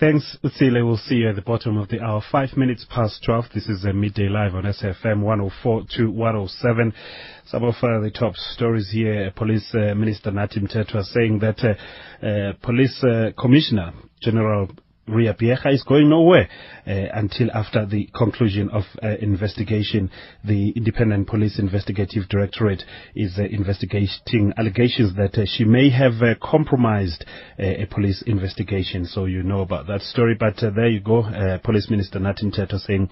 Thanks, Utsile. We'll see you at the bottom of the hour. Five minutes past 12. This is a midday live on SAFM 104 to 107. Some of uh, the top stories here. Police uh, Minister Nathi Mthethwa saying that uh, uh Police uh, Commissioner General Phiyega is going nowhere uh, until after the conclusion of uh, investigation. The Independent Police Investigative Directorate is uh, investigating allegations that uh, she may have uh, compromised uh, a police investigation. So you know about that story. But there you go. Police Minister Nathi Mthethwa saying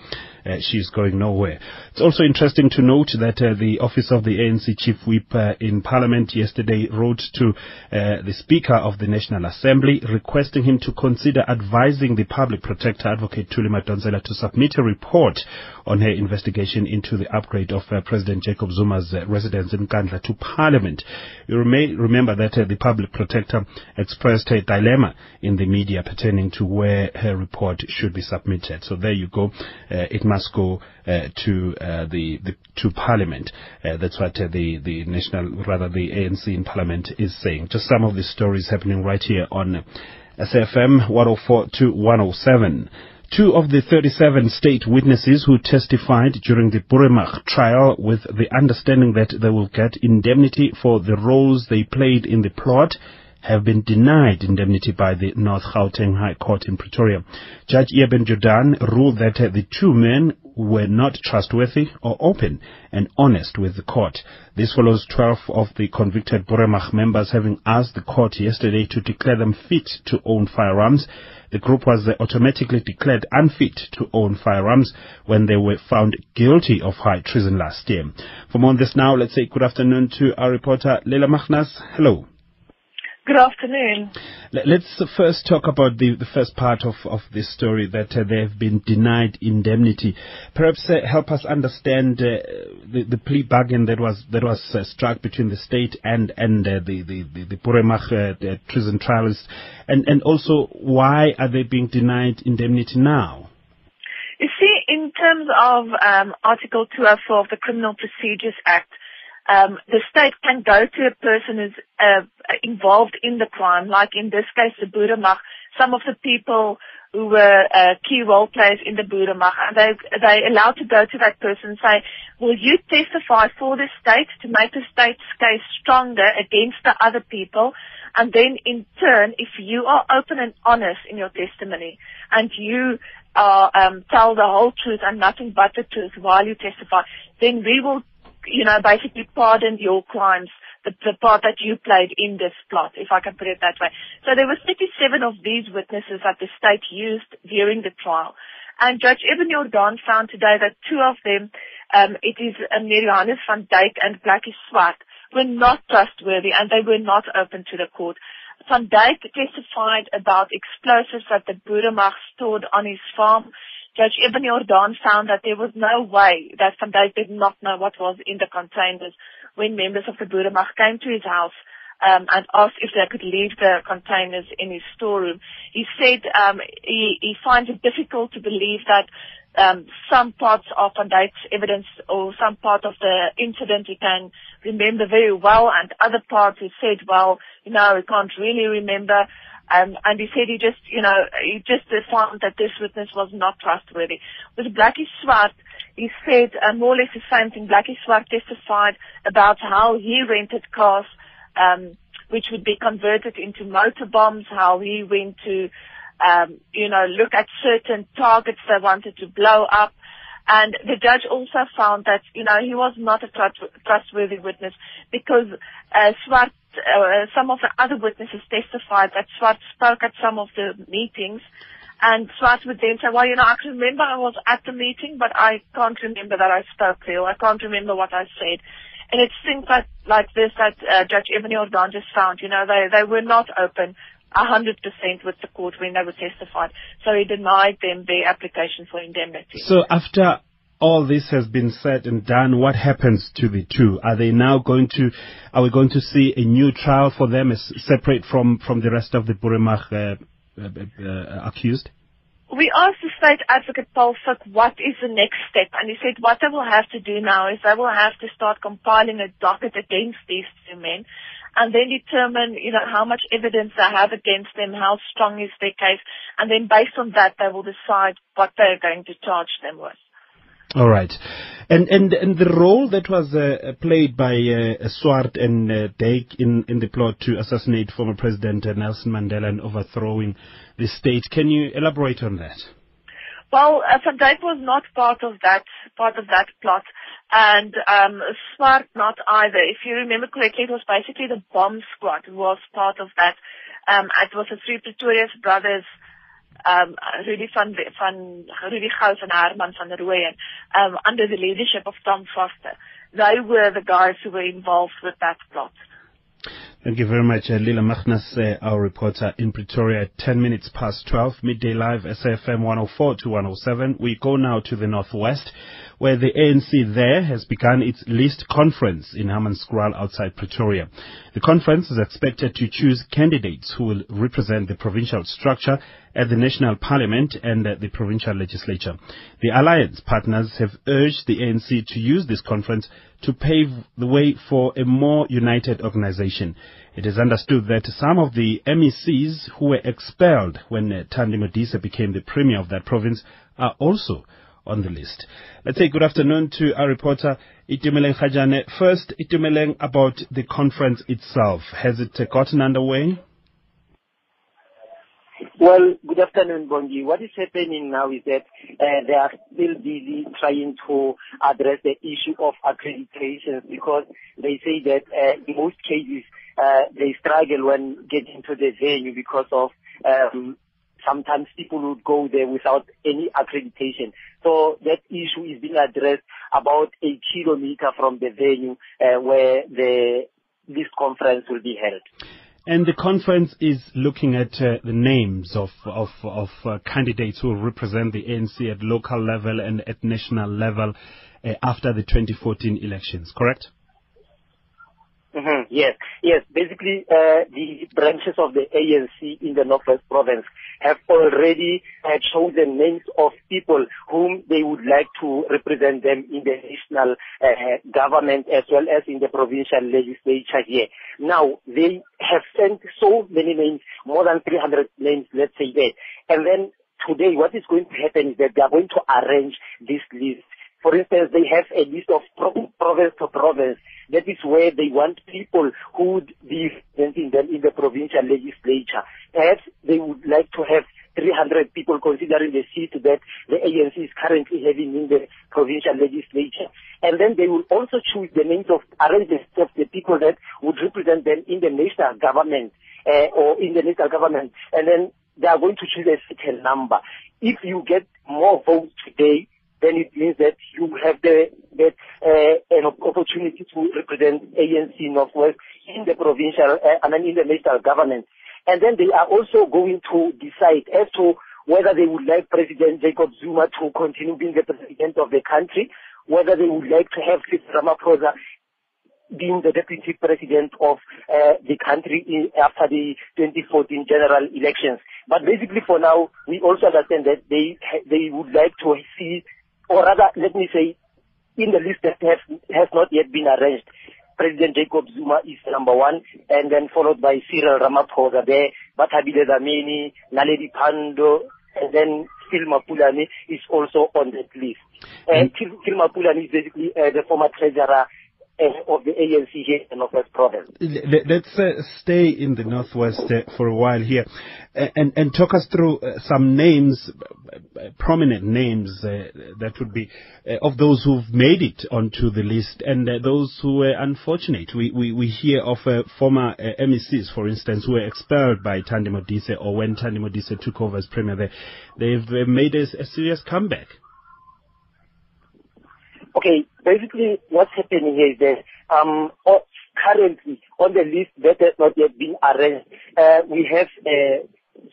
she's going nowhere. It's also interesting to note that the office of the ANC Chief Whip in Parliament yesterday wrote to the Speaker of the National Assembly requesting him to consider advice advising the public protector, Advocate Thuli Madonsela, to submit a report on her investigation into the upgrade of uh, President Jacob Zuma's uh, residence in Nkandla to Parliament. You may remember that uh, the public protector expressed a dilemma in the media pertaining to where her report should be submitted. So there you go. Uh, it must go uh, to uh, the, the, to Parliament. that's what the the national, rather the ANC in Parliament is saying. Just some of the stories happening right here on SAFM 104 to 107. Two of the 37 state witnesses who testified during the Boeremag trial with the understanding that they will get indemnity for the roles they played in the plot have been denied indemnity by the North Gauteng High Court in Pretoria. Judge Eben Jordaan ruled that the two men were not trustworthy or open and honest with the court. This follows 12 of the convicted Boeremag members having asked the court yesterday to declare them fit to own firearms. The group was automatically declared unfit to own firearms when they were found guilty of high treason last year. For more on this now, let's say good afternoon to our reporter Leila Magnas. Hello. Good afternoon. Let's first talk about the, the first part of, of this story that uh, they have been denied indemnity. Perhaps uh, help us understand uh, the, the plea bargain that was that was uh, struck between the state and and uh, the the the, the Boeremag uh, treason trialists, and and also why are they being denied indemnity now? You see, in terms of um, Article 204 of the Criminal Procedures Act um, the state can go to a person who's uh, involved in the crime, like in this case the Boeremag, some of the people who were uh, key role players in the Boeremag, and they they allowed to go to that person and say, will you testify for the state to make the state's case stronger against the other people? And then in turn, if you are open and honest in your testimony and you uh, um, tell the whole truth and nothing but the truth while you testify, then we will you know, basically pardoned your crimes, the, the part that you played in this plot, if I can put it that way. So there were 37 of these witnesses that the state used during the trial. And Judge Eben Jordaan found today that two of them, um, it is Marianus van Dyk and Blackie Swart, were not trustworthy and they were not open to the court. Van Dyk testified about explosives that the Boeremag stored on his farm Judge Eben Jordaan found that there was no way that Van Dyk did not know what was in the containers when members of the Boeremag came to his house um, and asked if they could leave the containers in his storeroom. He said um, he, he finds it difficult to believe that um, some parts of Van Dyk's evidence or some part of the incident he can remember very well and other parts he said, well, you know, he can't really remember. Um, and he said he just, you know, he just found that this witness was not trustworthy. With Blackie Swart, he said uh, more or less the same thing. Blackie Swart testified about how he rented cars, um, which would be converted into motor bombs, how he went to, um, you know, look at certain targets they wanted to blow up. And the judge also found that, you know, he was not a trustworthy witness because uh, Swart uh, some of the other witnesses testified that Swart spoke at some of the meetings and Swart would then say, well, you know, I can remember I was at the meeting, but I can't remember that I spoke there. I can't remember what I said. And it's things like, like this that uh, Judge Eben Jordaan just found, you know, they, they were not open 100% with the court when they were testified. So he denied them their application for indemnity. So after all this has been said and done, what happens to the two? Are they now going to, are we going to see a new trial for them as separate from, from the rest of the Boeremag uh, uh, uh, accused? We asked the state advocate Paul Fick what is the next step and he said what they will have to do now is they will have to start compiling a docket against these two men and then determine, you know, how much evidence they have against them, how strong is their case, and then based on that, they will decide what they're going to charge them with. All right. And and and the role that was uh, played by uh, Swart and uh, Dyk in in the plot to assassinate former President Nelson Mandela and overthrowing the state. Can you elaborate on that? Well, uh, Van was not part of that part of that plot, and um, Swart not either. If you remember correctly, it was basically the bomb squad who was part of that. Um, it was the three Pretorius brothers um, Rudy van, van Rudy Gouws and Herman van der Rooyen, um, under the leadership of Tom Vorster. They were the guys who were involved with that plot. Thank you very much, uh, Lila Magnus, uh, our reporter in Pretoria, 10 minutes past 12, midday live, SAFM 104 to 107. We go now to the northwest, where the ANC there has begun its list conference in Hammanskraal outside Pretoria. The conference is expected to choose candidates who will represent the provincial structure at the National Parliament and at the provincial legislature. The alliance partners have urged the ANC to use this conference to pave the way for a more united organization. It is understood that some of the MECs who were expelled when Thandi Modise became the premier of that province are also on the list. Let's say good afternoon to our reporter Itumeleng Khajane. First, Itumeleng, about the conference itself. Has it gotten underway? Well, good afternoon, Bongi. What is happening now is that uh, they are still busy trying to address the issue of accreditation because they say that uh, in most cases uh, they struggle when getting to the venue because of um, sometimes people would go there without any accreditation. So that issue is being addressed about a kilometer from the venue uh, where the this conference will be held. And the conference is looking at uh, the names of of, of uh, candidates who represent the ANC at local level and at national level uh, after the 2014 elections. Correct? Mm-hmm. Yes, yes. Basically, uh, the branches of the ANC in the Northwest Province have already uh, chosen names of people whom they would like to represent them in the national uh, government as well as in the provincial legislature here. Now, they have sent so many names, more than 300 names, let's say that. And then today, what is going to happen is that they are going to arrange this list. For instance, they have a list of pro- province to province that is where they want people who would be representing them in the provincial legislature. Perhaps they would like to have 300 people considering the seat that the ANC is currently having in the provincial legislature. And then they will also choose the names of arrangements of the people that would represent them in the national government uh, or in the national government. And then they are going to choose a certain number. If you get more votes today, then it means that you have the, uh, an opportunity to represent ANC Northwest in the provincial, uh, I mean in the national government. And then they are also going to decide as to whether they would like President Jacob Zuma to continue being the president of the country, whether they would like to have Cyril Ramaphosa being the deputy president of uh, the country in, after the 2014 general elections. But basically for now, we also understand that they they would like to see or rather, let me say, in the list that has, has not yet been arranged, President Jacob Zuma is number one, and then followed by Cyril Ramaphosa there, Bathabile Dlamini, Naledi Pandor, and then Phil Mapulane is also on that list. And mm. Phil Mapulane is basically uh, the former treasurer of the ANC here in the Northwest Province. Let's uh, stay in the Northwest uh, for a while here and, and talk us through uh, some names, uh, prominent names uh, that would be uh, of those who've made it onto the list and those who were unfortunate. We, we, we hear of former MECs, for instance, who were expelled by Thandi Modise or when Thandi Modise took over as Premier there. They've made a, a serious comeback. Okay, basically what's happening here is that um, currently on the list that has not yet been arranged, uh, we have uh,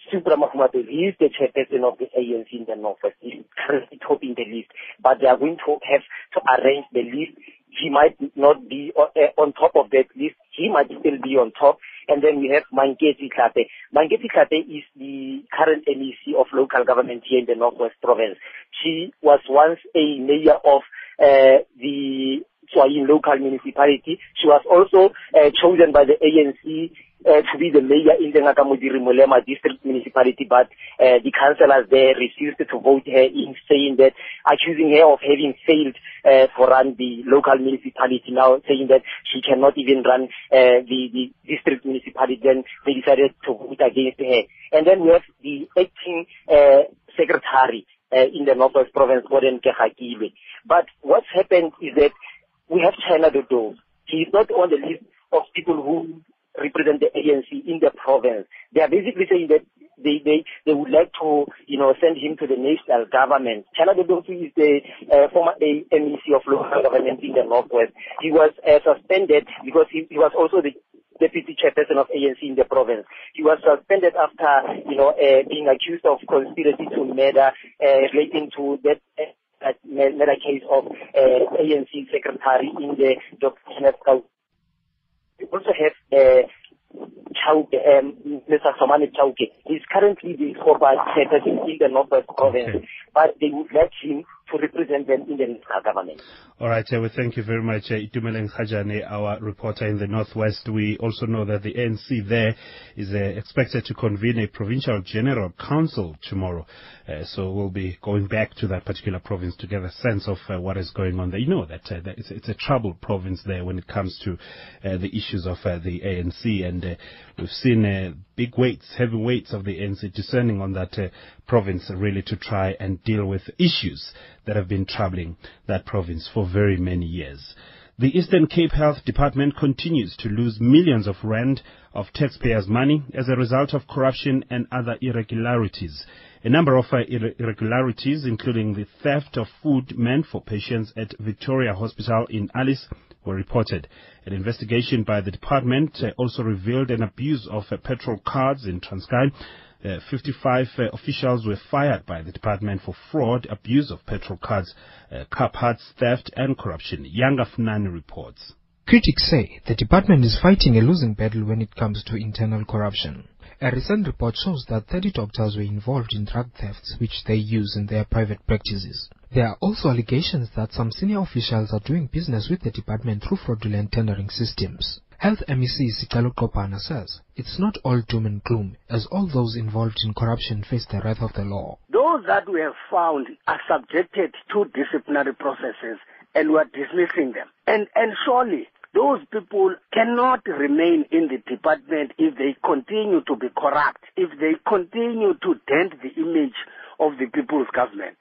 Supra Mahmoud. He is the chairperson of the ANC in the Northwest. He's currently topping the list, but they are going to have to arrange the list. He might not be uh, on top of that list. He might still be on top. And then we have Manketsi Tlhape. Manketsi Tlhape is the current MEC of local government here in the Northwest Province. She was once a mayor of uh, the Swahili local municipality. She was also uh, chosen by the ANC uh, to be the mayor in the Ngaka Modiri Molema district municipality, but uh, the councillors there refused to vote her in, saying that, accusing her of having failed uh, to run the local municipality now, saying that she cannot even run uh, the, the district municipality. Then they decided to vote against her. And then we have the acting uh, secretary uh, in the Northwest Province, Gordon Kegakilwe. But what's happened is that we have China Dodo. He is not on the list of people who represent the ANC in the province. They are basically saying that they, they, they would like to, you know, send him to the national government. Chala is the uh, former MEC of local government in the Northwest. He was uh, suspended because he, he was also the deputy chairperson of ANC in the province. He was suspended after, you know, uh, being accused of conspiracy to murder uh, relating to that uh, murder case of uh, ANC secretary in the Dr. We also have uh, Chauke, um, Mr. Somani Chauke. He's currently the chairperson in the Northwest Province, but they would like him to represent them in the national government. All right, uh, well, thank you very much, uh, Itumeleng Khajane, our reporter in the Northwest. We also know that the ANC there is uh, expected to convene a provincial general council tomorrow. Uh, so we'll be going back to that particular province to get a sense of uh, what is going on there. You know that, uh, that it's, it's, a troubled province there when it comes to uh, the issues of the ANC, and we've seen big weights, heavy weights of the ANC discerning on that province really to try and deal with issues that have been troubling that province for very many years. The Eastern Cape Health Department continues to lose millions of rand of taxpayers' money as a result of corruption and other irregularities. A number of uh, irregularities, including the theft of food meant for patients at Victoria Hospital in Alice, were reported. An investigation by the department uh, also revealed an abuse of uh, petrol cards in Transkei. Uh, 55 uh, officials were fired by the department for fraud, abuse of petrol cards, uh, car parts theft, and corruption. Yanga Funani reports. Critics say the department is fighting a losing battle when it comes to internal corruption. A recent report shows that 30 doctors were involved in drug thefts which they use in their private practices. There are also allegations that some senior officials are doing business with the department through fraudulent tendering systems. Health MEC Sicelo Gqobana says it's not all doom and gloom as all those involved in corruption face the wrath of the law. Those that we have found are subjected to disciplinary processes and we are dismissing them. And, and surely those people cannot remain in the department if they continue to be corrupt, if they continue to dent the image of the people's government.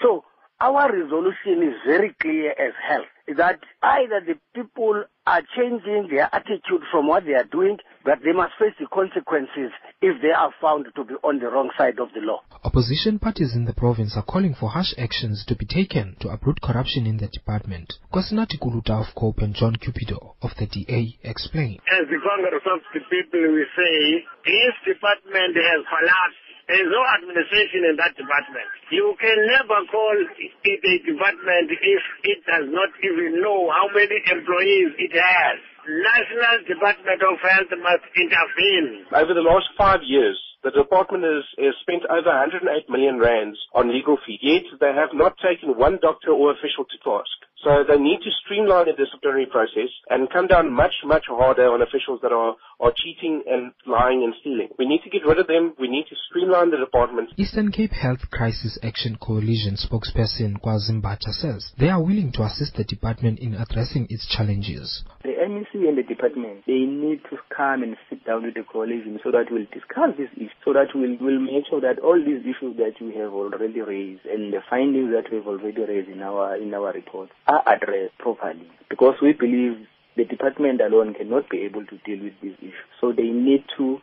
So our resolution is very clear as hell that either the people are changing their attitude from what they are doing, but they must face the consequences if they are found to be on the wrong side of the law. Opposition parties in the province are calling for harsh actions to be taken to uproot corruption in the department. Kosinati Kuluta of COPE and John Cupido of the DA explain. As the Congress of the People, we say this department has collapsed there is no administration in that department. You can never call it a department if it does not even know how many employees it has. National Department of Health must intervene. Over the last five years, the department has, has spent over 108 million rands on legal fees, yet they have not taken one doctor or official to task. So they need to streamline the disciplinary process and come down much, much harder on officials that are, are cheating and lying and stealing. We need to get rid of them. We need to streamline the department. Eastern Cape Health Crisis Action Coalition spokesperson Kwazimbacha says they are willing to assist the department in addressing its challenges. The MEC and the department, they need to come and sit down with the coalition so that we'll discuss this issue, so that we'll, we'll make sure that all these issues that we have already raised and the findings that we've already raised in our, in our report are addressed properly because we believe the department alone cannot be able to deal with these issues. So they need to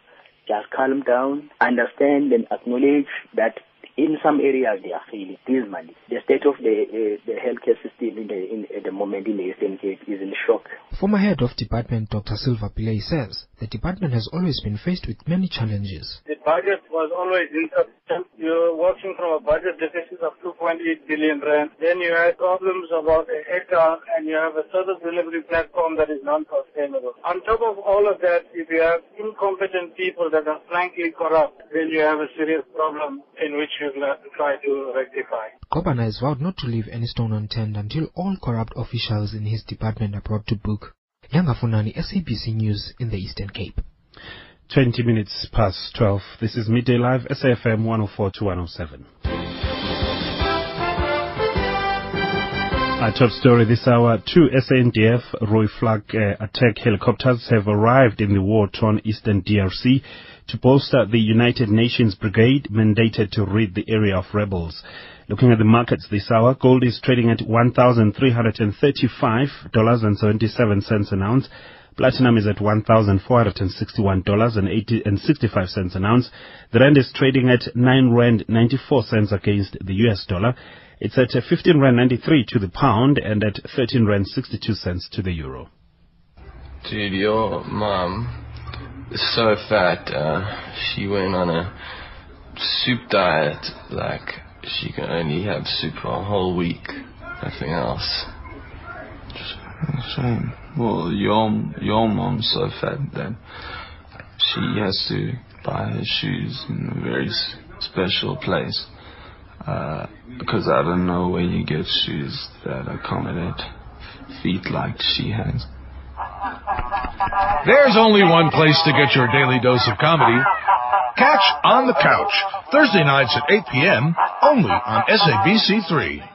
just calm down, understand and acknowledge that in some areas they are failing dismally. The state of the uh, the healthcare system in the, in, at the moment in the Eastern Cape is in shock. Former head of department Dr. Siva Pillay says the department has always been faced with many challenges. The budget was always insufficient. You're working from a budget deficit of 2.8 billion rand. Then you had problems about the HR and you have a service delivery platform that is non-sustainable. On top of all of that, if you have incompetent people that are frankly corrupt, then you have a serious problem in which you have to try to rectify. Gqobana has vowed not to leave any stone unturned until all corrupt officials in his department are brought to book. Yanga Funani, SABC News in the Eastern Cape. 20 minutes past 12. This is Midday Live, SAFM 104 to 107. Our top story this hour, two SANDF Roy Flag uh, attack helicopters have arrived in the war-torn eastern DRC to bolster the United Nations brigade mandated to rid the area of rebels. Looking at the markets this hour, gold is trading at $1,335.77 an ounce. Platinum is at $1,461.65 an ounce. The rand is trading at 9 rand 94 cents against the US dollar. It's at 15 rand 93 to the pound and at 13 rand 62 cents to the euro. Dude, your mom is so fat. Uh, she went on a soup diet. Like she can only have soup for a whole week. Nothing else. Shame. Well, your your mom's so fat that she has to buy her shoes in a very special place. Uh, because I don't know where you get shoes that accommodate feet like she has. There's only one place to get your daily dose of comedy. Catch On the Couch, Thursday nights at 8 p.m., only on SABC3.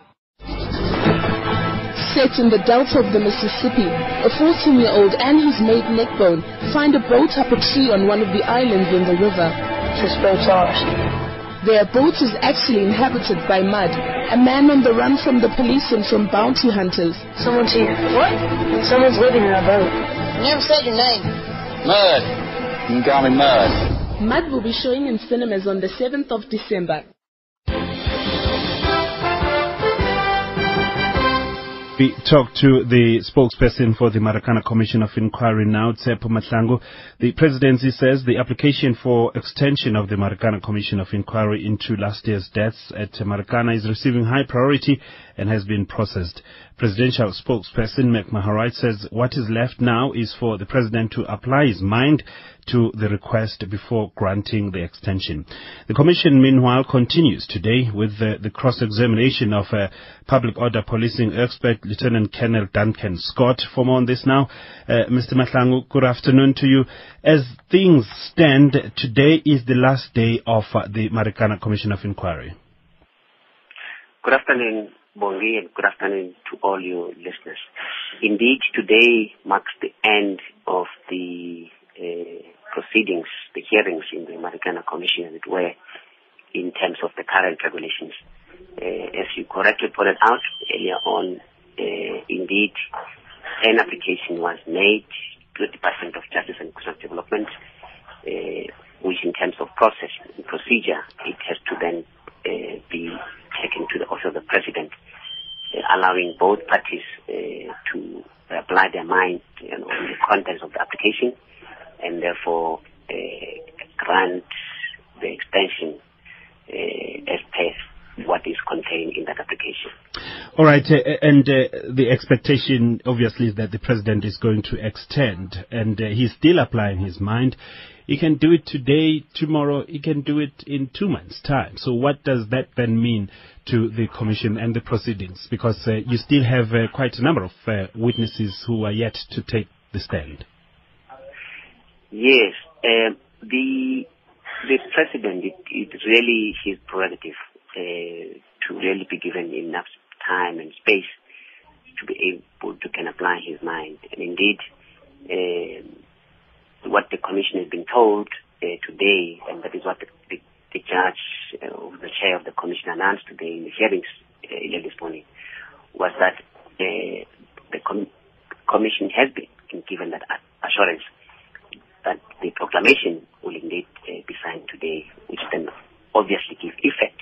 Set in the delta of the Mississippi, a 14-year-old and his mate Neckbone find a boat up a tree on one of the islands in the river. This boat's ours. Their boat is actually inhabited by mud, a man on the run from the police and from bounty hunters. Someone's here. What? Someone's living in our boat. You never said your name. Mud. You can call me Mud. Mud will be showing in cinemas on the 7th of December. We talk to the spokesperson for the Marikana Commission of Inquiry now, Tsepo Mahlangu. The presidency says the application for extension of the Marikana Commission of Inquiry into last year's deaths at Marikana is receiving high priority and has been processed. Presidential spokesperson Mac Maharaj says what is left now is for the president to apply his mind to the request before granting the extension. The commission, meanwhile, continues today with the, the cross-examination of uh, public order policing expert Lieutenant Colonel Duncan Scott. For more on this now, uh, Mr. Mahlangu, good afternoon to you. As things stand, today is the last day of uh, the Marikana Commission of Inquiry. Good afternoon, Bongi, and good afternoon to all your listeners. Indeed, today marks the end of the uh, proceedings, the hearings in the Marikana Commission, as it were, in terms of the current regulations. Uh, as you correctly pointed out earlier on, uh, indeed, an application was made to the Department of Justice and Constitutional Development, uh, which in terms of process and procedure, it has to then uh, be taken to the office of the President, uh, allowing both parties uh, to apply their mind you know, on the contents of the application and therefore uh, grant the extension uh, as per what is contained in that application. All right, uh, and uh, the expectation obviously is that the president is going to extend, and uh, he's still applying his mind. He can do it today, tomorrow, he can do it in two months' time. So what does that then mean to the commission and the proceedings? Because uh, you still have quite a number of witnesses who are yet to take the stand. Yes, um, the the president, it, it's really his prerogative uh, to really be given enough time and space to be able to can apply his mind. And indeed, um, what the commission has been told uh, today, and that is what the, the, the judge, uh, the chair of the commission announced today in the hearings uh, earlier this morning, was that the com- commission has been given that assurance that the proclamation will indeed uh, be signed today, which then obviously gives effect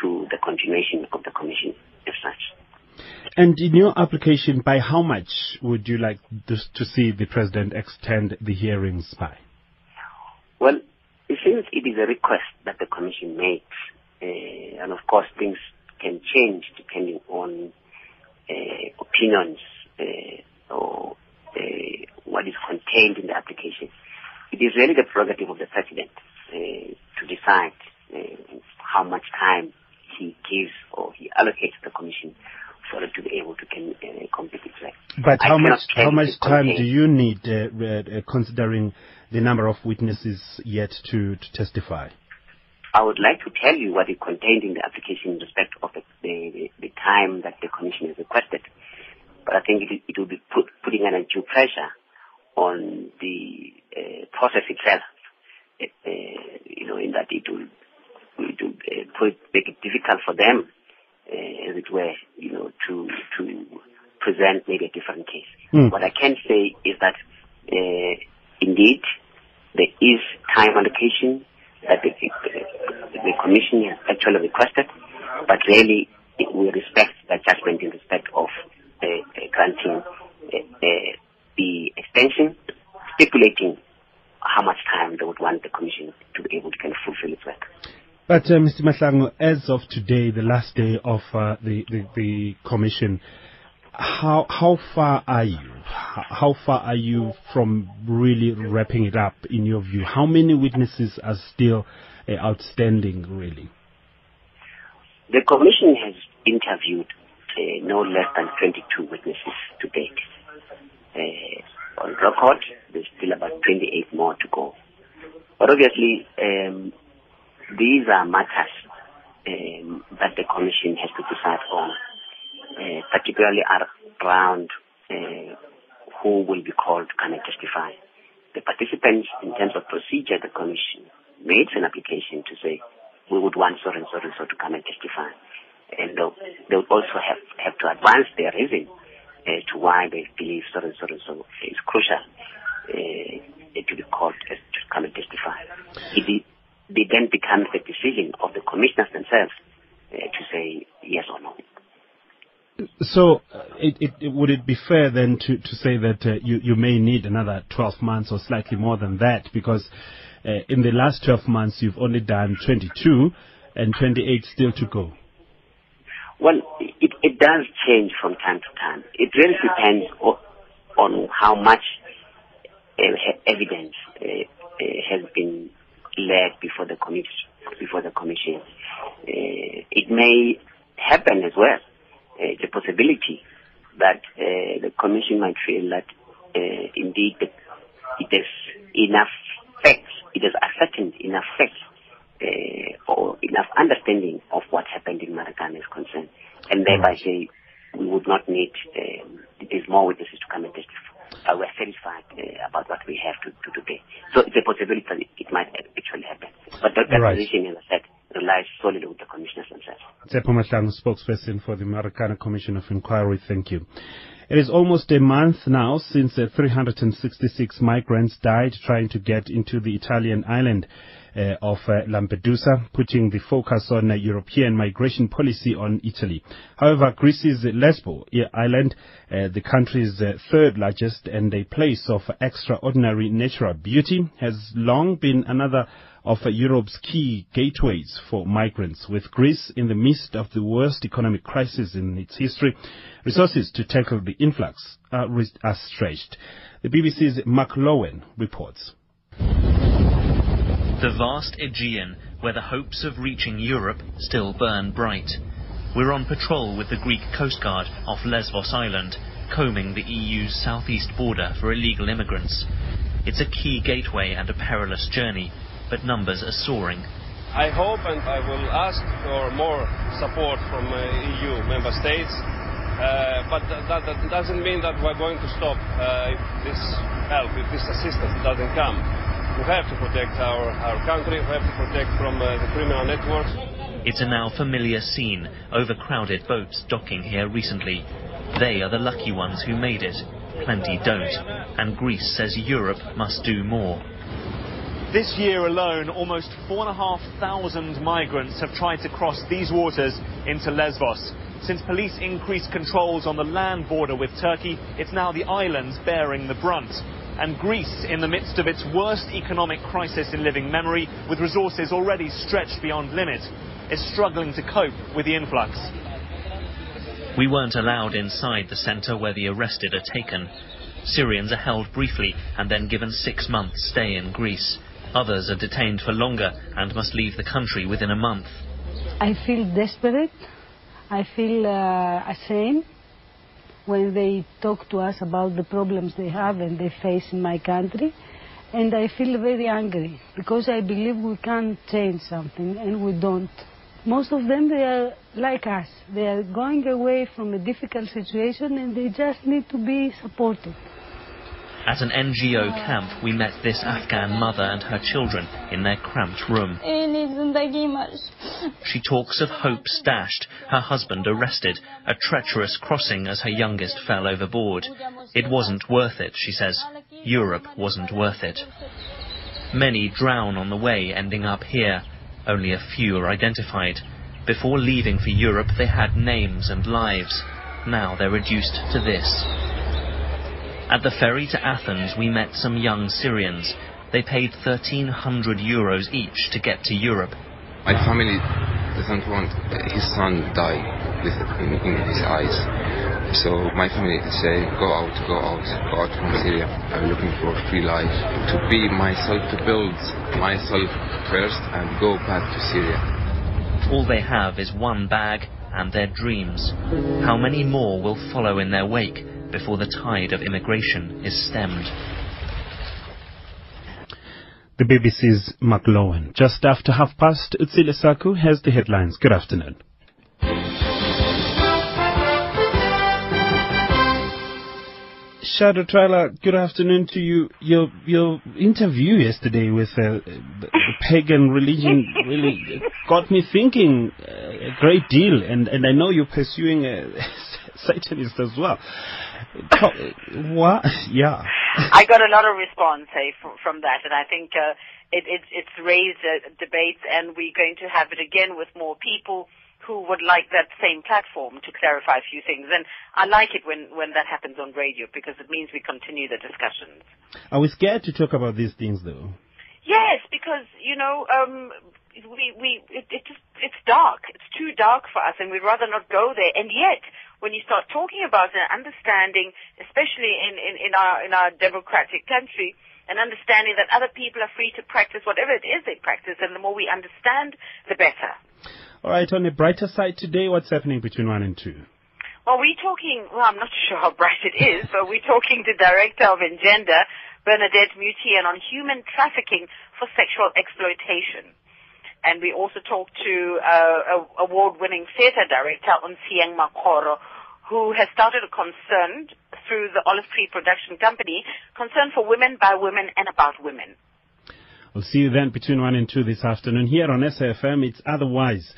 to the continuation of the commission as such. And in your application, by how much would you like this, to see the president extend the hearings by? Well, since it is a request that the commission makes, uh, and of course things can change depending on uh, opinions uh, or uh, what is contained in the application, it is really the prerogative of the president uh, to decide uh, how much time he gives or he allocates the commission for it to be able to can, uh, complete its work. But I how much how much time do you need, uh, uh, considering the number of witnesses yet to, to testify? I would like to tell you what is contained in the application in respect of the, the, the time that the commission has requested. But I think it, it will be put, putting an undue pressure on the uh, process itself. Uh, uh, you know, in that it will, it will put, make it difficult for them, uh, as it were, you know, to to present maybe a different case. Hmm. What I can say is that uh, indeed there is time allocation that the, the commission has actually requested, but really we respect that judgment in respect of uh, granting uh, uh, the extension, stipulating how much time they would want the commission to be able to kind of fulfill its work. But uh, Mr. Mahlangu, as of today, the last day of uh, the, the the commission, how how far are you? How far are you from really wrapping it up? In your view, how many witnesses are still uh, outstanding? Really? The commission has interviewed uh, no less than 22 witnesses to date. On record, there's still about 28 more to go. But obviously, um, these are matters um, that the commission has to decide on, uh, particularly around uh, who will be called to come and testify. The participants, in terms of procedure, the commission made an application to say we would want so and so and so to come and testify, and they would also have have to advance their reason to why they believe so and so and so is crucial uh, to called as to come and testify. It, it, then becomes the decision of the commissioners themselves uh, to say yes or no. So, uh, it, it- would it be fair then to, to say that uh, you, you may need another 12 months or slightly more than that? Because uh, in the last 12 months, you've only done 22 and 28 still to go. Well, it, it does change from time to time. It really depends o- on how much uh, evidence uh, uh, has been led before the commission. Before the commission, it may happen as well. It's a possibility that the commission might feel that indeed it has enough facts, it has ascertained enough facts or enough understanding of what happened in Marikana is concerned, and thereby say we would not need um, there's more witnesses to come and testify. Uh, we're satisfied uh, about what we have to do today. So it's a possibility that it might actually happen. But that, that Right. position, as I said, relies solely with the commissioners themselves. Tsepo Mahlangu, spokesperson for the Marikana Commission of Inquiry. Thank you. It is almost a month now since uh, 366 migrants died trying to get into the Italian island uh, of uh, Lampedusa, putting the focus on European migration policy on Italy. However, Greece's Lesbo island, the country's third largest and a place of extraordinary natural beauty, has long been another of Europe's key gateways for migrants. With Greece in the midst of the worst economic crisis in its history, resources to tackle the influx are, re- are stretched. The BBC's Mark Lowen reports. The vast Aegean, where the hopes of reaching Europe still burn bright. We're on patrol with the Greek Coast Guard off Lesbos Island, combing the EU's southeast border for illegal immigrants. It's a key gateway and a perilous journey, but numbers are soaring. I hope and I will ask for more support from uh, EU member states. Uh, but th- that, that doesn't mean that we're going to stop uh, if this help, if this assistance doesn't come. We have to protect our, our country, we have to protect from uh, the criminal networks. It's a now familiar scene, overcrowded boats docking here recently. They are the lucky ones who made it. Plenty don't. And Greece says Europe must do more. This year alone, almost 4,500 migrants have tried to cross these waters into Lesbos. Since police increased controls on the land border with Turkey, it's now the islands bearing the brunt. And Greece, in the midst of its worst economic crisis in living memory, with resources already stretched beyond limit, is struggling to cope with the influx. We weren't allowed inside the centre where the arrested are taken. Syrians are held briefly and then given six months stay in Greece. Others are detained for longer and must leave the country within a month. I feel desperate. I feel uh, ashamed when they talk to us about the problems they have and they face in my country. And I feel very angry because I believe we can change something and we don't. Most of them, they are like us. They are going away from a difficult situation and they just need to be supported. At an NGO ah. camp, we met this Afghan mother and her children in their cramped room. She talks of hopes dashed, her husband arrested, a treacherous crossing as her youngest fell overboard. It wasn't worth it, she says. Europe wasn't worth it. Many drown on the way, ending up here. Only a few are identified. Before leaving for Europe, they had names and lives. Now they're reduced to this. At the ferry to Athens, we met some young Syrians. They paid 1,300 euros each to get to Europe. My family doesn't want his son die with in, in his eyes. So my family say, go out, go out, go out from Syria. I'm looking for a free life, to be myself, to build myself first and go back to Syria. All they have is one bag and their dreams. How many more will follow in their wake before the tide of immigration is stemmed? The BBC's Mark Lowen. Just after half past, Utsile Saku has the headlines. Good afternoon. Shadow Trailer, good afternoon to you. Your your interview yesterday with uh, the pagan religion really got me thinking uh, a great deal, and, and I know you're pursuing a Satanist as well. What? Yeah. I got a lot of response hey, from, from that, and I think uh, it, it, it's raised uh, debates, and we're going to have it again with more people who would like that same platform to clarify a few things. And I like it when, when that happens on radio because it means we continue the discussions. Are we scared to talk about these things, though? Yes, because you know um, we we it, it just it's dark. It's too dark for us, and we'd rather not go there. And yet, when you start talking about understanding, especially in, in, in our in our democratic country, and understanding that other people are free to practice whatever it is they practice, and the more we understand, the better. All right, on the brighter side today, what's happening between one and two? Well, we're talking, well, I'm not sure how bright it is, but we're talking to Director of Engender, Bernadette Muthien, on human trafficking for sexual exploitation. And we also talked to uh, award-winning theatre director, Unsieng Makoro, who has started a concern through the Olive Tree Production Company, concern for women, by women, and about women. We'll see you then between 1 and 2 this afternoon here on SAFM. It's otherwise,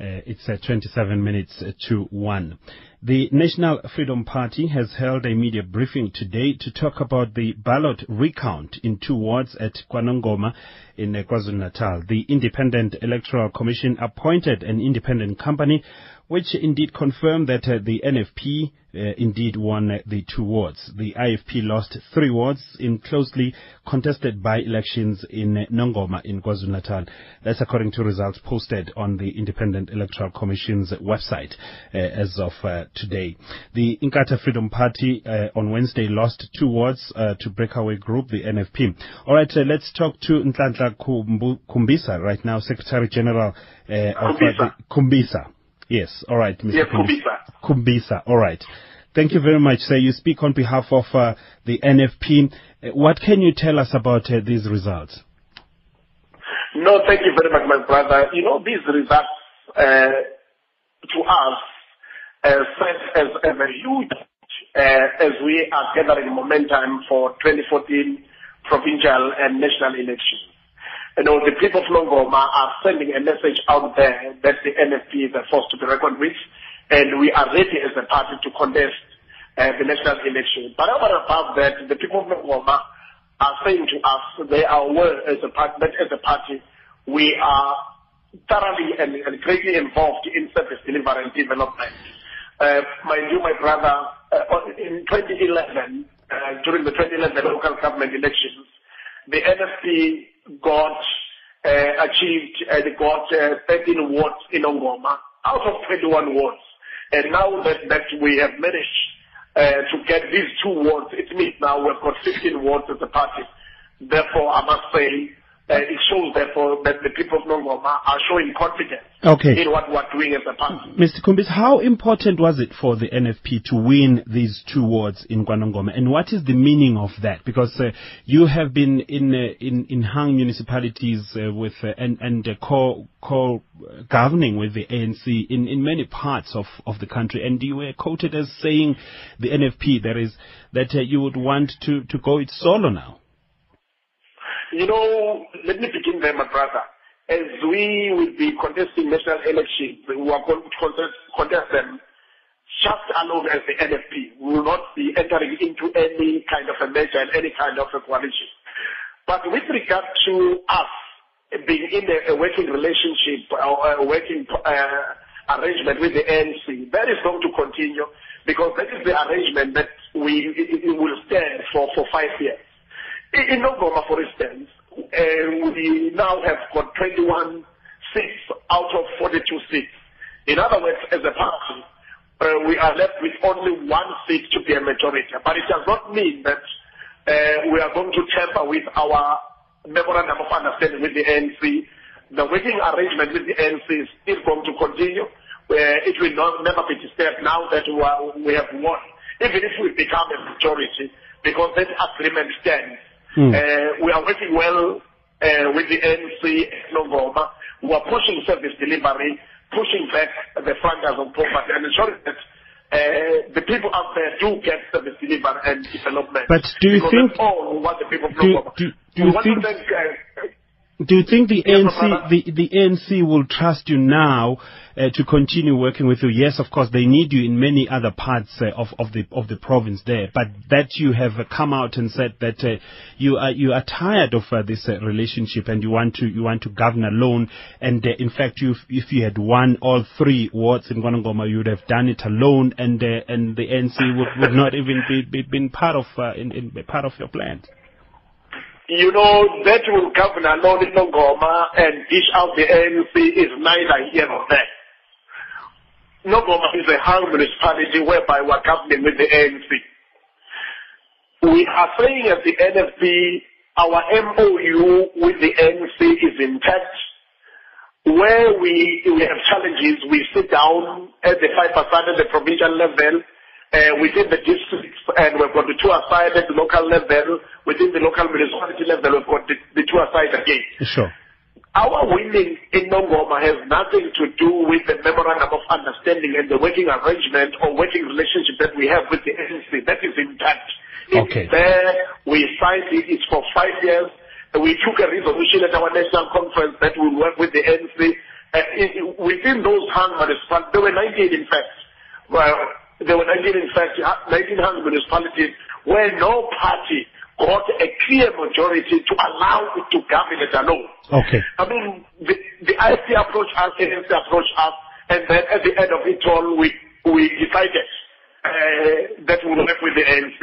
uh, it's uh, 27 minutes to 1. The National Freedom Party has held a media briefing today to talk about the ballot recount in two wards at KwaNongoma in uh, KwaZulu-Natal. The Independent Electoral Commission appointed an independent company which indeed confirmed that uh, the NFP uh, indeed won uh, the two wards. The IFP lost three wards in closely contested by-elections in uh, Nongoma in KwaZulu-Natal. That's according to results posted on the Independent Electoral Commission's website uh, as of uh, today. The Inkatha Freedom Party on Wednesday lost two wards to breakaway group, the NFP. All right, let's talk to Nhlanhla Khubisa right now, Secretary General of Khubisa. Khubisa. Yes, all right, Mr. Yes, Khubisa. Khubisa, all right. Thank you very much, sir. You speak on behalf of uh, the NFP. Uh, what can you tell us about uh, these results? No, thank you very much, my brother. You know, these results uh, to us uh, serve as, as a huge uh, as we are gathering momentum for 2014 provincial and national elections you know, the people of Nongoma are sending a message out there that the NFP is a force to be reckoned with, and we are ready as a party to contest uh, the national election. But over above that, the people of Nongoma are saying to us they are aware as a party, that as a party, we are thoroughly and, and greatly involved in service delivery and development. Uh, mind you, my brother, uh, in 2011, uh, during the 2011 local government elections, the NFP got uh, achieved and uh, got uh, 13 wards in Ongoma out of 21 wards. And now that, that we have managed uh, to get these two wards, it means now we've got 15 wards as a party. Therefore, I must say it shows therefore that the people of Nongoma are showing confidence okay. in what we're doing as a party. Mr. Kumbis, how important was it for the NFP to win these two wards in KwaNongoma, and what is the meaning of that? Because uh, you have been in uh, in in hung municipalities uh, with uh, and and uh, co co governing with the ANC in in many parts of of the country, and you were quoted as saying the NFP that is that you would want to to go it solo now. You know, let me begin there, my brother. As we will be contesting national elections, we are going to contest, them just alone as the NFP. We will not be entering into any kind of a measure and any kind of a coalition. But with regard to us being in a, a working relationship or a working uh, arrangement with the ANC, that is going to continue because that is the arrangement that we will stand for, for five years. In Nongoma, for instance, uh, we now have got 21 seats out of 42 seats. In other words, as a party, uh, we are left with only one seat to be a majority. But it does not mean that uh, we are going to tamper with our memorandum of understanding with the ANC. The working arrangement with the ANC is still going to continue. It will not, never be disturbed now that we, are, we have won. Even if we become a majority, because that agreement stands Mm. Uh, we are working well uh, with the ANC Nongoma. We are pushing service delivery, pushing back the frontiers of poverty, and ensuring that uh, the people out there do get service delivery and development. But do you because think all we want the people of do, do, do you think uh, do you think the Yes, ANC the, the ANC will trust you now uh, to continue working with you? Yes, of course they need you in many other parts uh, of of the of the province there, but that you have uh, come out and said that uh, you are you are tired of uh, this uh, relationship and you want to you want to govern alone. And uh, in fact, you if you had won all three wards in Guanangoma, you would have done it alone, and uh, and the ANC would, would not even be, be been part of uh, in, in part of your plan. You know, that will govern alone in Nongoma and dish out the ANC is neither here nor there. Nongoma is a hung municipality whereby we're governing with the ANC. We are saying as the NFP, our MOU with the ANC is intact. Where we, we have challenges, we sit down at the 5% at the provincial level, within the districts, and we've got the two aside at the local level, within the local municipality level, we've got the, the two aside again. Sure. Our winning in Nongoma has nothing to do with the memorandum of understanding and the working arrangement or working relationship that we have with the ANC. That is intact. Okay. It's there. We signed it. It's for five years. We took a resolution at our national conference that we work with the ANC. Uh, within those hung municipalities, there were 98 in fact. Well, there were 19 in fact, uh, 19 hung municipalities where no party got a clear majority to allow it to govern it alone. Okay. I mean, the, the IC approached us, ANC approached us, and then at the end of it all, we, we decided uh, that we will work with the ANC.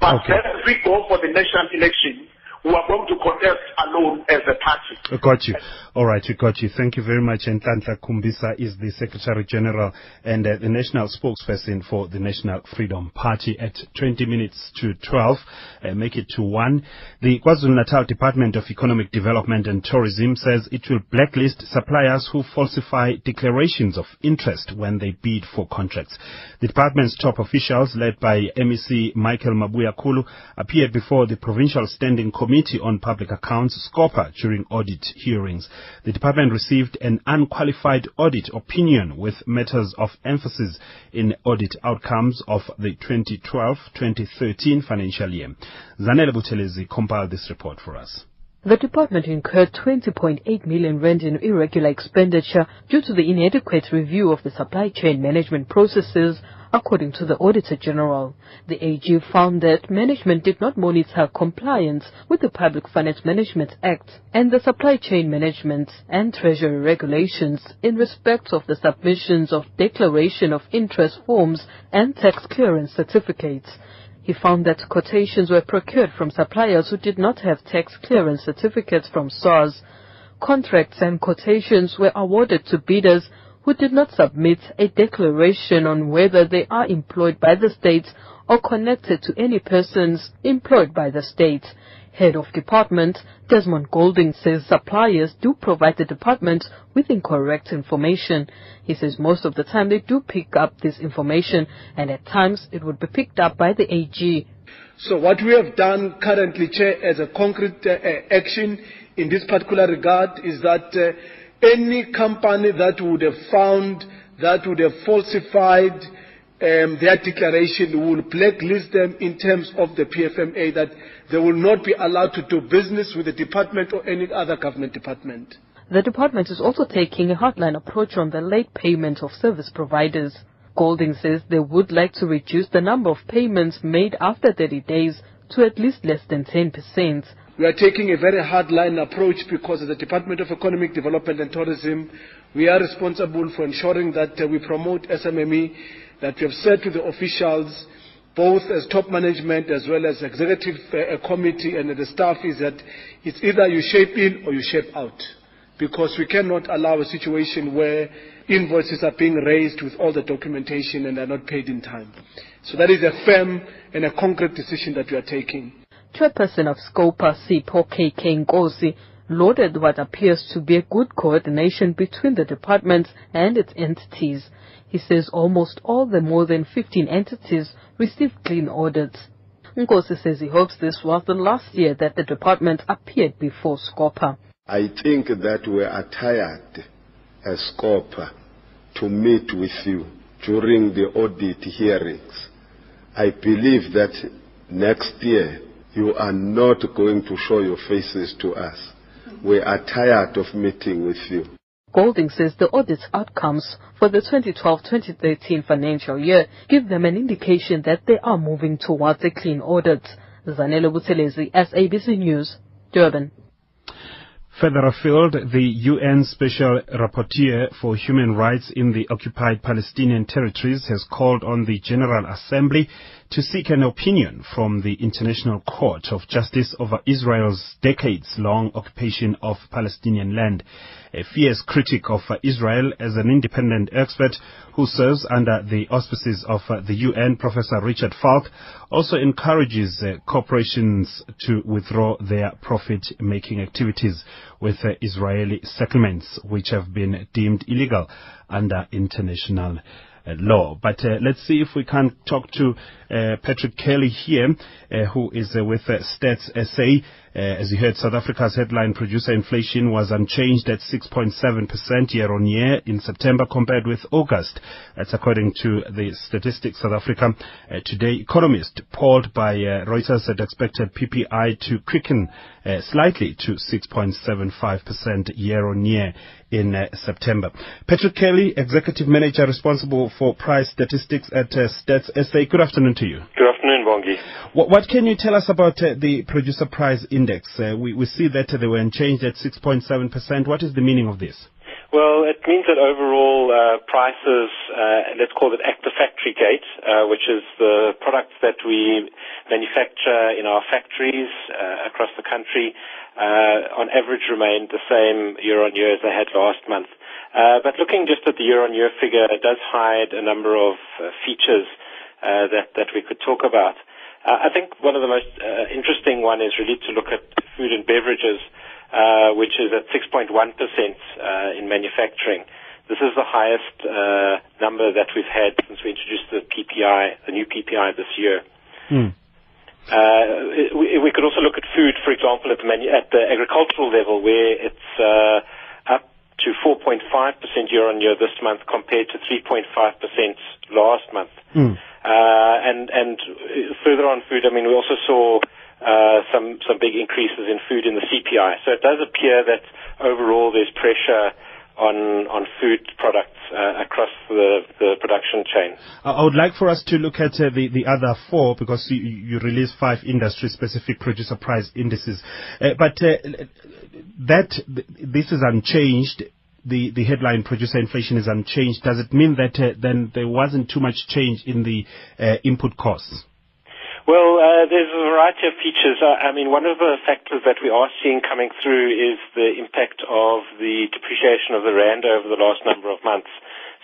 But Okay. then as we go for the national election, we are going to contest alone as a party. I got you. All right, we got you. Thank you very much. And Nhlanhla Khubisa is the Secretary General and uh, the national spokesperson for the National Freedom Party at 20 minutes to 12. Uh, make it to 1. The KwaZulu-Natal Department of Economic Development and Tourism says it will blacklist suppliers who falsify declarations of interest when they bid for contracts. The department's top officials, led by MEC Michael Mabuyakhulu, appeared before the Provincial Standing Committee on Public Accounts, SCOPA, during audit hearings. The department received an unqualified audit opinion with matters of emphasis in audit outcomes of the 2012-2013 financial year. Zanele Buthelezi compiled this report for us. The department incurred 20.8 million rand in irregular expenditure due to the inadequate review of the supply chain management processes according to the Auditor General. The AG found that management did not monitor compliance with the Public Finance Management Act and the Supply Chain Management and Treasury regulations in respect of the submissions of declaration of interest forms and tax clearance certificates. He found that quotations were procured from suppliers who did not have tax clearance certificates from SARS. Contracts and quotations were awarded to bidders who did not submit a declaration on whether they are employed by the state or connected to any persons employed by the state. Head of Department Desmond Golding says suppliers do provide the department with incorrect information. He says most of the time they do pick up this information and at times it would be picked up by the AG. So what we have done currently, Chair, as a concrete uh, action in this particular regard is that uh, any company that would have found that would have falsified um, their declaration will blacklist them in terms of the PFMA that they will not be allowed to do business with the department or any other government department. The department is also taking a hotline approach on the late payment of service providers. Golding says they would like to reduce the number of payments made after 30 days to at least less than 10%. We are taking a very hard-line approach because as the Department of Economic Development and Tourism, we are responsible for ensuring that uh, we promote SMME, that we have said to the officials, both as top management as well as executive uh, committee and the staff, is that it's either you shape in or you shape out. Because we cannot allow a situation where invoices are being raised with all the documentation and are not paid in time. So that is a firm and a concrete decision that we are taking. Chairperson of Scopa, Sipho KK Nkosi, lauded what appears to be a good coordination between the department and its entities. He says almost all the more than 15 entities received clean audits. Nkosi says he hopes this was the last year that the department appeared before Scopa. I think that we are tired as Scopa to meet with you during the audit hearings. I believe that next year you are not going to show your faces to us. We are tired of meeting with you. Golding says the audit outcomes for the 2012-2013 financial year give them an indication that they are moving towards a clean audit. Zanele Buthelezi, SABC News, Durban. Further afield, the UN Special Rapporteur for Human Rights in the occupied Palestinian territories has called on the General Assembly to seek an opinion from the International Court of Justice over Israel's decades-long occupation of Palestinian land. A fierce critic of Israel as an independent expert who serves under the auspices of the UN, Professor Richard Falk, also encourages uh, corporations to withdraw their profit-making activities with uh, Israeli settlements, which have been deemed illegal under international law. But uh, let's see if we can talk to uh, Patrick Kelly here, uh, who is uh, with uh, Stats SA. As you heard, South Africa's headline producer inflation was unchanged at 6.7% year on year in September compared with August. That's according to the Statistics South Africa. today, economists polled by Reuters had expected PPI to quicken uh, slightly to 6.75% year on year in uh, September. Patrick Kelly, Executive Manager responsible for price statistics at uh, Stats SA. Good afternoon to you. Good afternoon, Bongi. What, what can you tell us about uh, the producer price index? Uh, we, we see that they were unchanged at 6.7%. What is the meaning of this? Well, it means that overall uh, prices, uh, let's call it at the factory gate, uh, which is the products that we manufacture in our factories uh, across the country, uh, on average remained the same year on year as they had last month. Uh, but looking just at the year on year figure, it does hide a number of features that, that we could talk about. I think one of the most interesting one is really to look at food and beverages uh, which is at 6.1% uh, in manufacturing. This is the highest uh, number that we've had since we introduced the PPI, the new PPI this year. Hmm. Uh, we, we, could also look at food, for example, at the, manu- at the agricultural level, where it's uh, up to 4.5% year on year this month compared to 3.5% last month. Hmm. Uh, and and further on food, I mean, we also saw uh, some some big increases in food in the CPI. So it does appear that overall there's pressure on on food products uh, across the, the production chain. I would like for us to look at uh, the, the other four because you, you release five industry-specific producer price indices. Uh, but uh, that this is unchanged. The, the headline producer inflation is unchanged. Does it mean that uh, then there wasn't too much change in the uh, input costs? Well, uh, there's a variety of features. Uh, I mean, one of the factors that we are seeing coming through is the impact of the depreciation of the rand over the last number of months.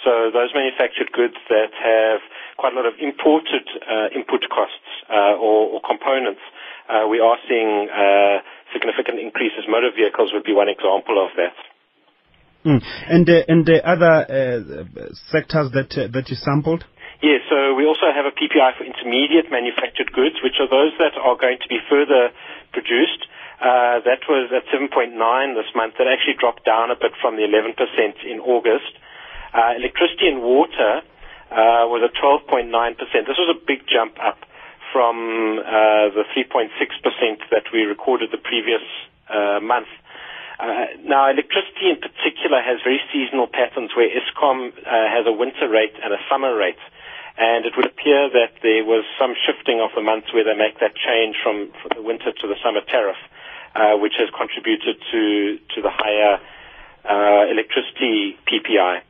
So those manufactured goods that have quite a lot of imported uh, input costs uh, or, or, components, uh, we are seeing uh, significant increases. Motor vehicles would be one example of that. Mm. And and the other sectors that that you sampled. Yes, so we also have a PPI for intermediate manufactured goods, which are those that are going to be further produced. Uh, that was at 7.9 this month. That actually dropped down a bit from the 11% in August. Uh, electricity and water uh, was at 12.9%. This was a big jump up from uh, the 3.6% that we recorded the previous uh, month. Uh, now, electricity in particular has very seasonal patterns where Eskom uh, has a winter rate and a summer rate and it would appear that there was some shifting of the months where they make that change from, from the winter to the summer tariff, uh, which has contributed to to the higher uh, electricity PPI.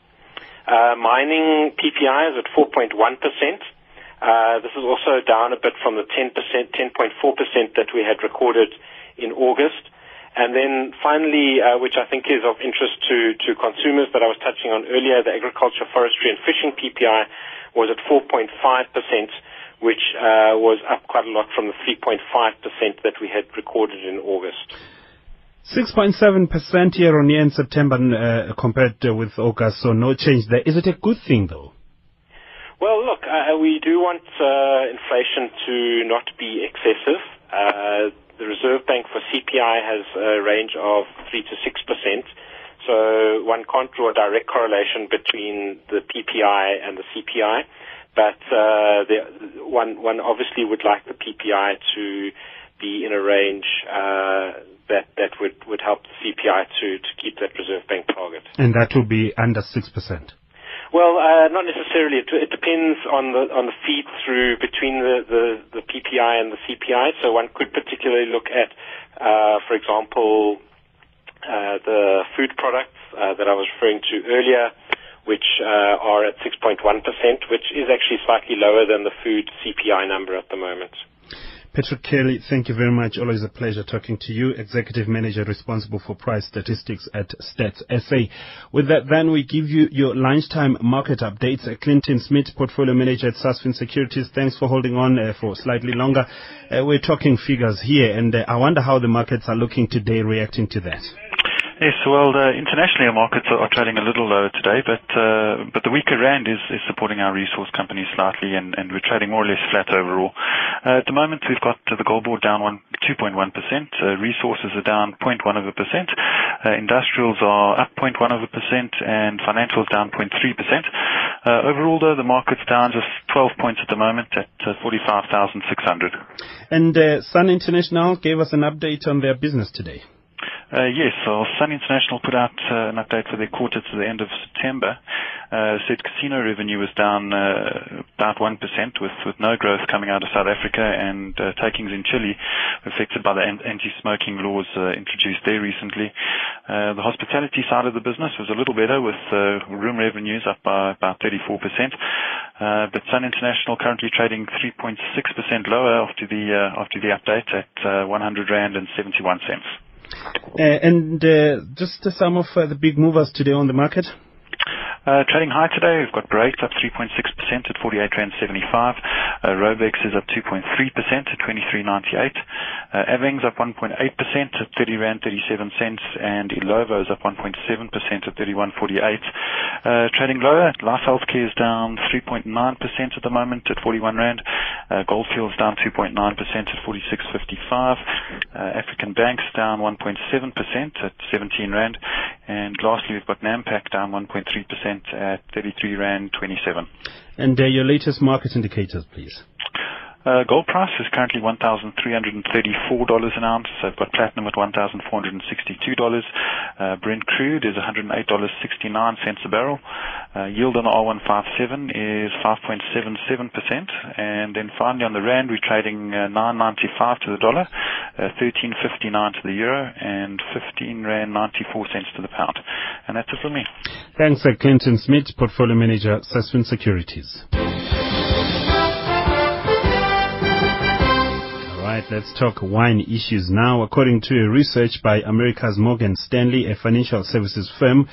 Uh, mining PPI is at 4.1 percent. Uh, this is also down a bit from the 10 percent, 10.4 percent that we had recorded in August. And then finally, uh, which I think is of interest to, to consumers that I was touching on earlier, the agriculture, forestry and fishing PPI was at 4.5%, which uh, was up quite a lot from the 3.5% that we had recorded in August. 6.7% year on year in September uh, compared uh, with August, so no change there. Is it a good thing though? Well, look, uh, we do want uh, inflation to not be excessive. Uh, the Reserve Bank for CPI has a range of 3 to 6 percent. So one can't draw a direct correlation between the PPI and the CPI, but uh, the, one one obviously would like the PPI to be in a range uh, that that would would help the CPI to to keep that Reserve Bank target. And that would be under six percent. Well, uh, not necessarily. It, it, depends on the on the feed through between the, the, the PPI and the CPI. So one could particularly look at, uh, for example, uh, the food products uh, that I was referring to earlier, which uh, are at 6.1%, which is actually slightly lower than the food CPI number at the moment. Patrick Kelly, thank you very much. Always a pleasure talking to you, Executive Manager responsible for price statistics at Stats SA. With that, then we give you your lunchtime market updates. Clinton Smith, Portfolio Manager at Sasfin Securities, thanks for holding on uh, for slightly longer. Uh, we're talking figures here, and uh, I wonder how the markets are looking today reacting to that. Yes, well, internationally our markets are, trading a little lower today, but uh, but the weaker rand is, supporting our resource companies slightly, and, we're trading more or less flat overall. Uh, at the moment, we've got the gold board down one 2.1 percent, uh, resources are down 0.1 of a percent, uh, industrials are up 0.1 of a percent, and financials down 0.3 percent. Uh, overall, though, the market's down just 12 points at the moment at 45,600. And Sun International gave us an update on their business today. Uh, yes, so Sun International put out uh, an update for their quarter to the end of September. Uh, said casino revenue was down uh, about 1% with, with no growth coming out of South Africa and uh, takings in Chile affected by the anti-smoking laws uh, introduced there recently. Uh, the hospitality side of the business was a little better with uh, room revenues up by about 34%. Uh, but Sun International currently trading 3.6% lower after the uh, after the update at uh, 100 rand and 71 cents. Uh, and uh, just some of uh, the big movers today on the market. Uh, trading high today, we've got Brait up 3.6% at 48 rand 75. Uh, Raubex is up 2.3% at 23.98. Uh, Aveng's up 1.8% at 30 rand 37 cents, and Illovo is up 1.7% at 31.48. Uh, trading lower, Life Healthcare is down 3.9% at the moment at 41 rand. Uh, Goldfields down 2.9% at 46.55. Uh, African Banks down 1.7% at 17 rand. And lastly, we've got Nampak down 1.3% at 33 Rand 27. And uh, your latest market indicators, please. Uh, gold price is currently $1,334 an ounce. I've got platinum at $1,462. Uh, Brent crude is $108.69 a barrel. Uh, yield on the R157 is 5.77%. And then finally on the rand, we're trading uh, 9.95 to the dollar, uh, 13.59 to the euro, and 15 rand 94 cents to the pound. And that's it for me. Thanks, uh, Clinton Smith, Portfolio Manager, Sasfin Securities. Right, let's talk wine issues now. According to a research by America's Morgan Stanley, a financial services firm,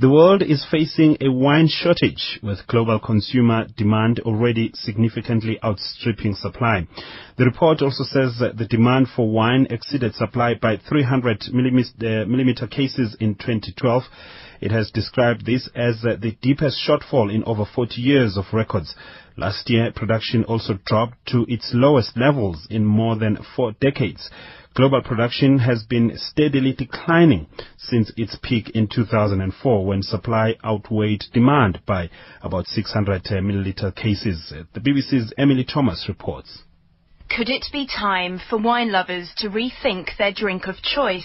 the world is facing a wine shortage with global consumer demand already significantly outstripping supply. The report also says that the demand for wine exceeded supply by 300 millimeter, uh, millimeter cases in 2012. It has described this as the deepest shortfall in over 40 years of records. Last year, production also dropped to its lowest levels in more than four decades. Global production has been steadily declining since its peak in 2004 when supply outweighed demand by about 600 uh, milliliter cases. The BBC's Emily Thomas reports. Could it be time for wine lovers to rethink their drink of choice?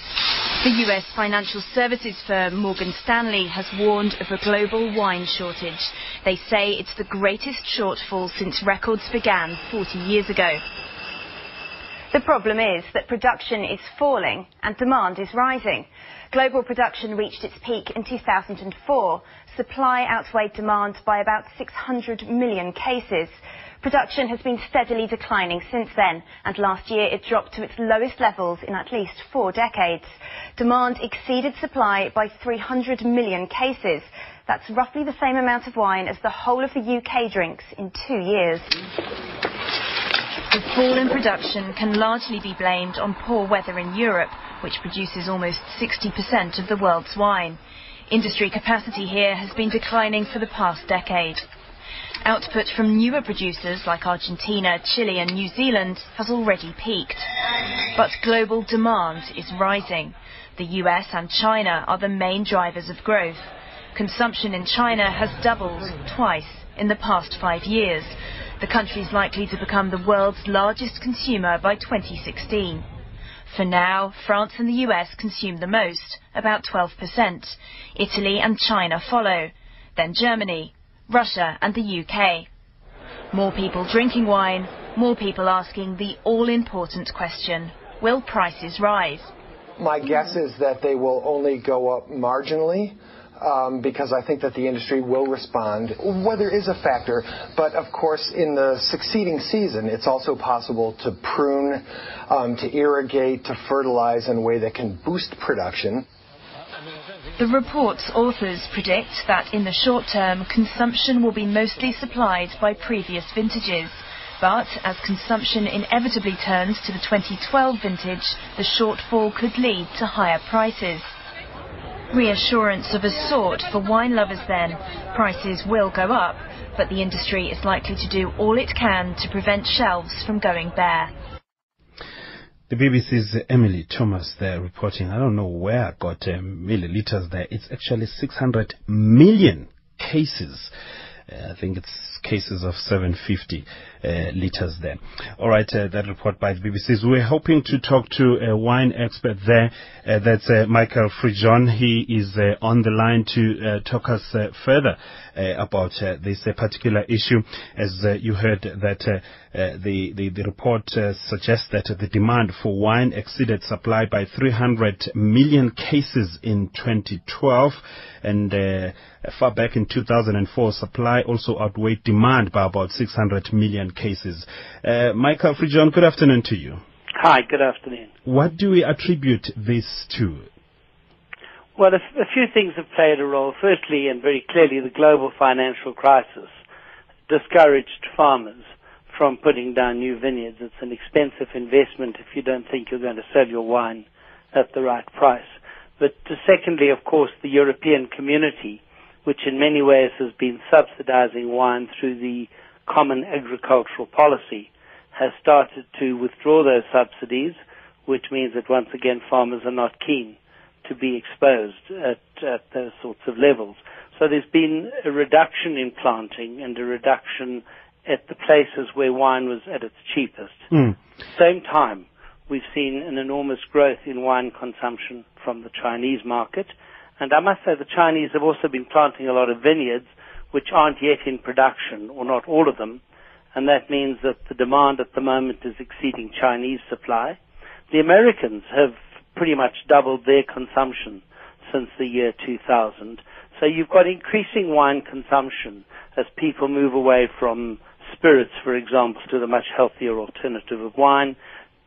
The US financial services firm Morgan Stanley has warned of a global wine shortage. They say it's the greatest shortfall since records began 40 years ago. The problem is that production is falling and demand is rising. Global production reached its peak in 2004. Supply outweighed demand by about 600 million cases. Production has been steadily declining since then, and last year it dropped to its lowest levels in at least four decades. Demand exceeded supply by 300 million cases. That's roughly the same amount of wine as the whole of the UK drinks in two years. The fall in production can largely be blamed on poor weather in Europe, which produces almost 60% of the world's wine. Industry capacity here has been declining for the past decade. Output from newer producers like Argentina, Chile and New Zealand has already peaked. But global demand is rising. The US and China are the main drivers of growth. Consumption in China has doubled twice in the past five years. The country is likely to become the world's largest consumer by 2016. For now, France and the US consume the most, about 12%. Italy and China follow. Then Germany, Russia and the UK. More people drinking wine, more people asking the all-important question, will prices rise? My guess is that they will only go up marginally um, because I think that the industry will respond. Weather is a factor, but of course, in the succeeding season, it's also possible to prune, um, to irrigate, to fertilize in a way that can boost production. The report's authors predict that in the short term, consumption will be mostly supplied by previous vintages. But as consumption inevitably turns to the 2012 vintage, the shortfall could lead to higher prices. Reassurance of a sort for wine lovers then. Prices will go up, but the industry is likely to do all it can to prevent shelves from going bare. The BBC's Emily Thomas there reporting. I don't know where I got um, milliliters there. It's actually 600 million cases. Uh, I think it's cases of 750 uh, liters there. All right, uh, that report by the BBC. We're hoping to talk to a wine expert there. Uh, that's uh, Michael Fridjhon. He is uh, on the line to talk us further about this particular issue. As you heard that the, the, the report suggests that the demand for wine exceeded supply by 300 million cases in 2012 and far back in 2004 supply also outweighed demand by about 600 million cases. Uh, Michael Fridjhon, good afternoon to you. Hi, good afternoon. What do we attribute this to? Well, a, a few things have played a role. Firstly, and very clearly, the global financial crisis discouraged farmers from putting down new vineyards. It's an expensive investment if you don't think you're going to sell your wine at the right price. But secondly, of course, the European community, which in many ways has been subsidizing wine through the common agricultural policy has started to withdraw those subsidies, which means that once again farmers are not keen to be exposed at, at those sorts of levels. So there's been a reduction in planting and a reduction at the places where wine was at its cheapest. Mm. Same time, we've seen an enormous growth in wine consumption from the Chinese market. And I must say the Chinese have also been planting a lot of vineyards which aren't yet in production, or not all of them. And that means that the demand at the moment is exceeding Chinese supply. The Americans have pretty much doubled their consumption since the year 2000. So you've got increasing wine consumption as people move away from spirits, for example, to the much healthier alternative of wine.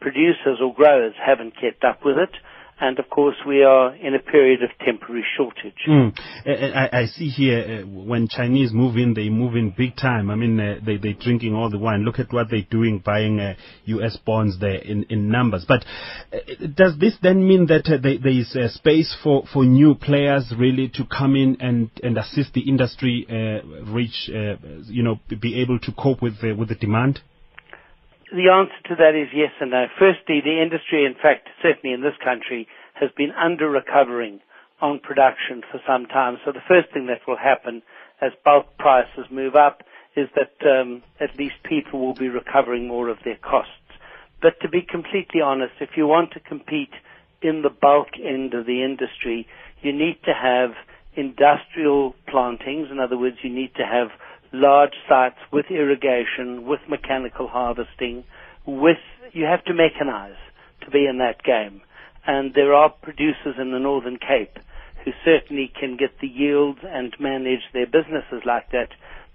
Producers or growers haven't kept up with it and of course we are in a period of temporary shortage. Mm. I, I, see here uh, when Chinese move in, they move in big time. I mean, uh, they they're drinking all the wine. Look at what they're doing, buying uh, U.S. bonds there in, in numbers. But does this then mean that they, there is space for, for new players really to come in and, and assist the industry reach, you know, be able to cope with with the demand? The answer to that is yes and no. Firstly, the industry, in fact, certainly in this country, has been under recovering on production for some time. So the first thing that will happen as bulk prices move up is that um, at least people will be recovering more of their costs. But to be completely honest, if you want to compete in the bulk end of the industry, you need to have industrial plantings. In other words, you need to have large sites with irrigation, with mechanical harvesting, with, you have to mechanize to be in that game. And there are producers in the Northern Cape who certainly can get the yields and manage their businesses like that.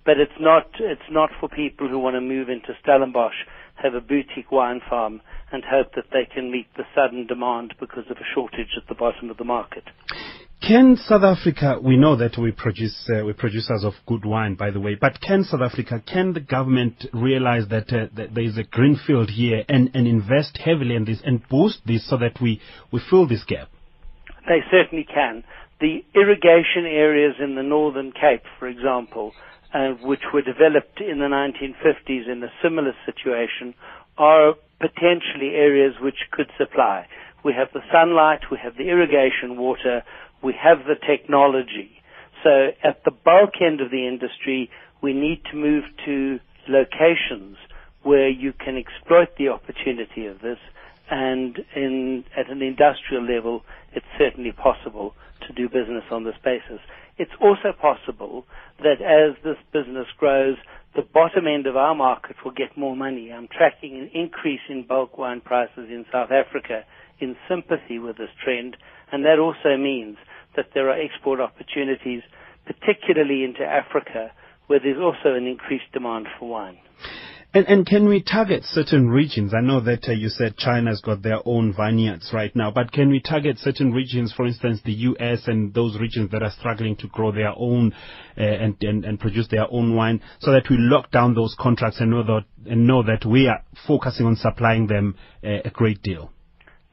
But it's not, it's not for people who want to move into Stellenbosch, have a boutique wine farm and hope that they can meet the sudden demand because of a shortage at the bottom of the market. Can South Africa, we know that we produce, uh, we're producers of good wine, by the way, but can South Africa, can the government realize that, uh, that there is a green field here and, and invest heavily in this and boost this so that we, we fill this gap? They certainly can. The irrigation areas in the Northern Cape, for example, uh, which were developed in the 1950s in a similar situation, are potentially areas which could supply. We have the sunlight, we have the irrigation water, we have the technology. So at the bulk end of the industry, we need to move to locations where you can exploit the opportunity of this and in, at an industrial level, it's certainly possible to do business on this basis. It's also possible that as this business grows, the bottom end of our market will get more money. I'm tracking an increase in bulk wine prices in South Africa in sympathy with this trend, and that also means that there are export opportunities, particularly into Africa, where there's also an increased demand for wine. And, and can we target certain regions? I know that uh, you said China's got their own vineyards right now, but can we target certain regions, for instance, the U.S. and those regions that are struggling to grow their own uh, and, and, and produce their own wine, so that we lock down those contracts and know that, and know that we are focusing on supplying them uh, a great deal?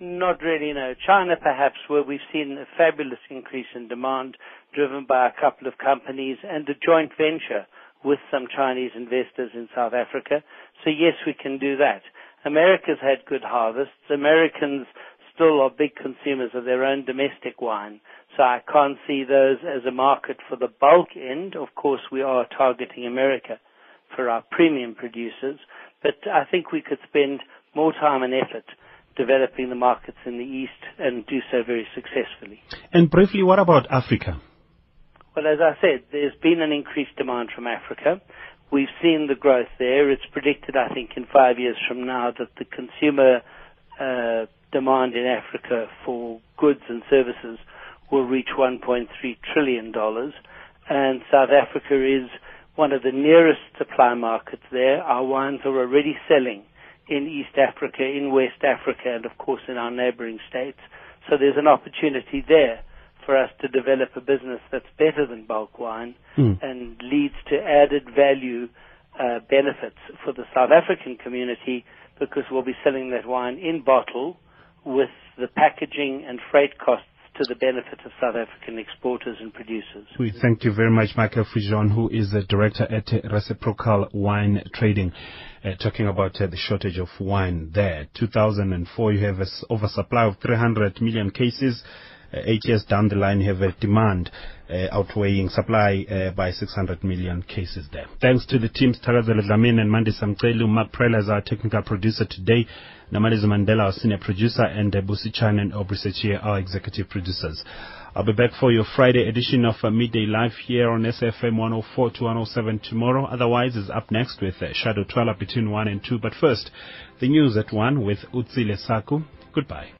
Not really, no. China, perhaps, where we've seen a fabulous increase in demand driven by a couple of companies and a joint venture with some Chinese investors in South Africa. So yes, we can do that. America's had good harvests. Americans still are big consumers of their own domestic wine. So I can't see those as a market for the bulk end. Of course, we are targeting America for our premium producers, but I think we could spend more time and effort developing the markets in the East and do so very successfully. And briefly, what about Africa? Well, as I said, there's been an increased demand from Africa. We've seen the growth there. It's predicted, I think, in five years from now that the consumer uh, demand in Africa for goods and services will reach $1.3 trillion. And South Africa is one of the nearest supply markets there. Our wines are already selling in East Africa, in West Africa, and of course in our neighboring states. So there's an opportunity there for us to develop a business that's better than bulk wine mm. and leads to added value uh, benefits for the South African community because we'll be selling that wine in bottle with the packaging and freight costs to the benefit of South African exporters and producers. We thank you very much, Michael Fridjhon, who is the director at Reciprocal Wine Trading, uh, talking about uh, the shortage of wine there. 2004, you have an oversupply of 300 million cases. Uh, eight years down the line, have a demand uh, outweighing supply uh, by 600 million cases there. Thanks to the teams, Tarazelo Dlamin and Mandy Samcelu. Mark Prela our technical producer today. Namaliza Mandela, our senior producer, and uh, Busi Chan and our executive producers. I'll be back for your Friday edition of uh, Midday Live here on SAFM 104 to 107 tomorrow. Otherwise, is up next with uh, Shado Twala between 1 and 2. But first, the news at 1 with Utsile Saku. Goodbye.